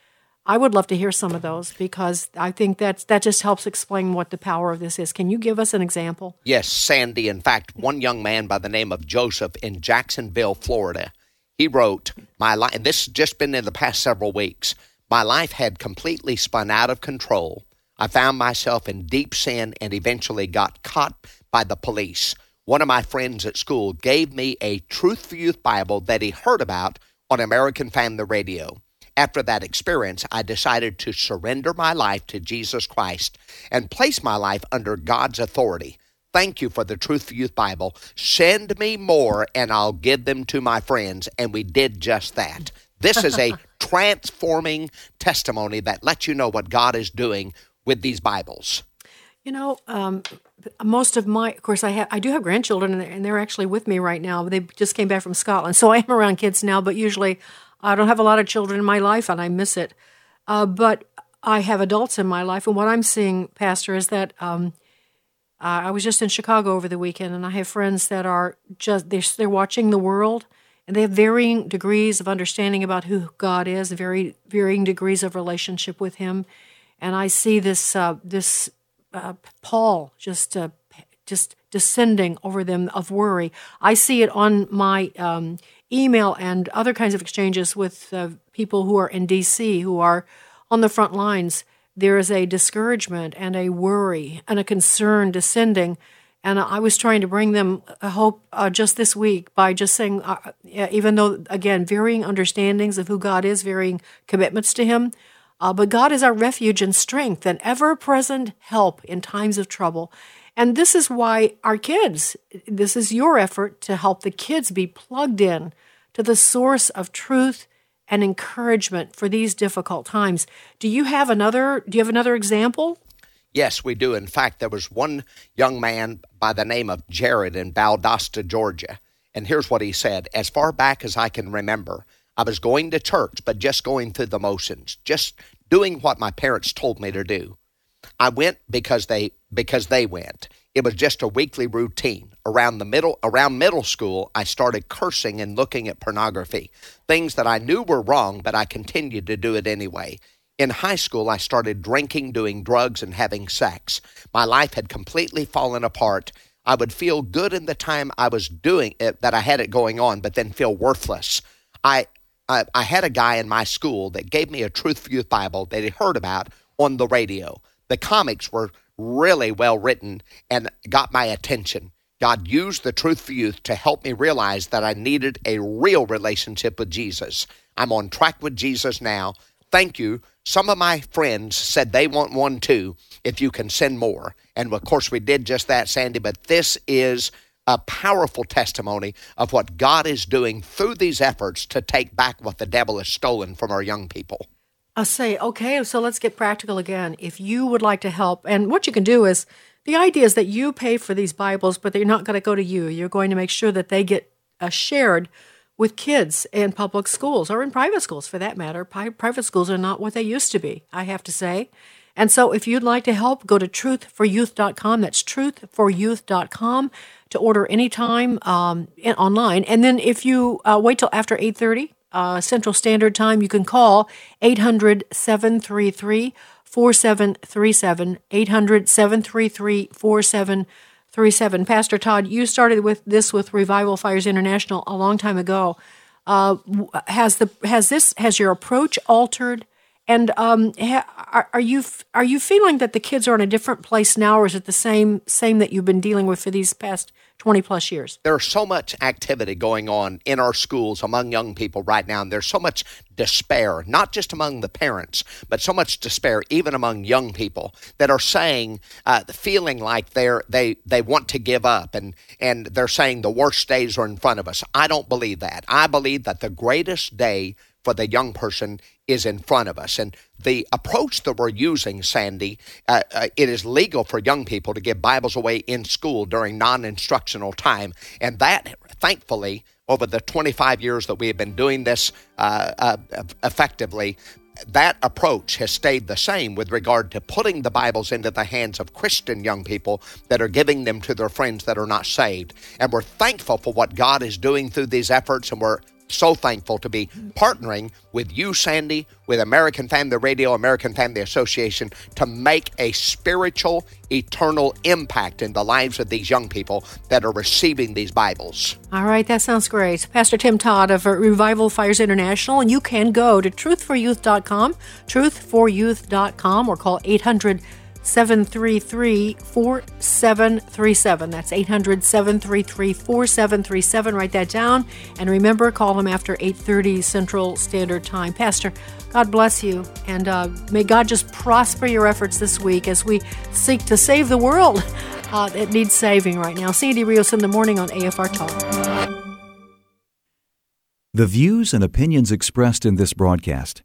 I would love to hear some of those because I think that that just helps explain what the power of this is. Can you give us an example? Yes, Sandy. In fact, one young man by the name of Joseph in Jacksonville, Florida, he wrote, "My life." And this has just been in the past several weeks. My life had completely spun out of control. I found myself in deep sin and eventually got caught by the police one of my friends at school gave me a Truth for Youth Bible that he heard about on American Family Radio. After that experience, I decided to surrender my life to Jesus Christ and place my life under God's authority. Thank you for the Truth for Youth Bible. Send me more and I'll give them to my friends. And we did just that. This is a <laughs> transforming testimony that lets you know what God is doing with these Bibles. You know, um, most of my, of course, I have, I do have grandchildren, and they're actually with me right now. They just came back from Scotland, so I am around kids now. But usually, I don't have a lot of children in my life, and I miss it. Uh, but I have adults in my life, and what I'm seeing, Pastor, is that um, uh, I was just in Chicago over the weekend, and I have friends that are just they're, they're watching the world, and they have varying degrees of understanding about who God is, very varying degrees of relationship with Him. And I see this uh, this uh, pall just uh, just descending over them of worry. I see it on my um, email and other kinds of exchanges with uh, people who are in D.C. who are on the front lines. There is a discouragement and a worry and a concern descending and I was trying to bring them hope uh, just this week by just saying, uh, even though, again, varying understandings of who God is, varying commitments to Him, uh, but God is our refuge and strength and ever present help in times of trouble. And this is why our kids, this is your effort to help the kids be plugged in to the source of truth and encouragement for these difficult times. Do you have another do you have another example? Yes, we do. In fact, there was one young man by the name of Jared in Valdosta, Georgia. And here's what he said As far back as I can remember, I was going to church, but just going through the motions, just doing what my parents told me to do. I went because they because they went. It was just a weekly routine. Around the middle around middle school, I started cursing and looking at pornography. Things that I knew were wrong, but I continued to do it anyway. In high school, I started drinking, doing drugs, and having sex. My life had completely fallen apart. I would feel good in the time I was doing it, that I had it going on, but then feel worthless. I, I, I had a guy in my school that gave me a Truth for Youth Bible that he heard about on the radio. The comics were really well written and got my attention. God used the Truth for Youth to help me realize that I needed a real relationship with Jesus. I'm on track with Jesus now. Thank you some of my friends said they want one too, if you can send more. And of course, we did just that, Sandy, but this is a powerful testimony of what God is doing through these efforts to take back what the devil has stolen from our young people. I'll say, okay, so let's get practical again. If you would like to help, and what you can do is the idea is that you pay for these Bibles, but they're not going to go to you. You're going to make sure that they get uh, shared with kids in public schools or in private schools for that matter. Pri- private schools are not what they used to be, I have to say. And so if you'd like to help, go to truthforyouth.com. That's truthforyouth.com to order anytime um, in, online. And then if you uh, wait till after 8.30 uh, Central Standard Time, you can call 800-733 4737 800 733 4737 Pastor Todd, you started with this with Revival Fires International a long time ago. Uh, has the has this has your approach altered? And um, are, you are you feeling that the kids are in a different place now, or is it the same same that you've been dealing with for these past 20 plus years. There's so much activity going on in our schools among young people right now, and there's so much despair, not just among the parents, but so much despair even among young people that are saying, uh, feeling like they're they they want to give up, and and they're saying the worst days are in front of us. I don't believe that. I believe that the greatest day for the young person is in front of us. And the approach that we're using, Sandy, uh, uh, it is legal for young people to give Bibles away in school during non instructional time. And that, thankfully, over the 25 years that we have been doing this uh, uh, effectively, that approach has stayed the same with regard to putting the Bibles into the hands of Christian young people that are giving them to their friends that are not saved. And we're thankful for what God is doing through these efforts, and we're so thankful to be partnering with you, Sandy, with American Family Radio, American Family Association to make a spiritual, eternal impact in the lives of these young people that are receiving these Bibles. All right, that sounds great. Pastor Tim Todd of Revival Fires International, and you can go to truthforyouth.com, truthforyouth.com, or call 800- 733 4737. That's 800 733 4737. Write that down. And remember, call them after 8.30 Central Standard Time. Pastor, God bless you. And uh, may God just prosper your efforts this week as we seek to save the world <laughs> uh, that needs saving right now. Sandy Rios in the morning on AFR Talk. The views and opinions expressed in this broadcast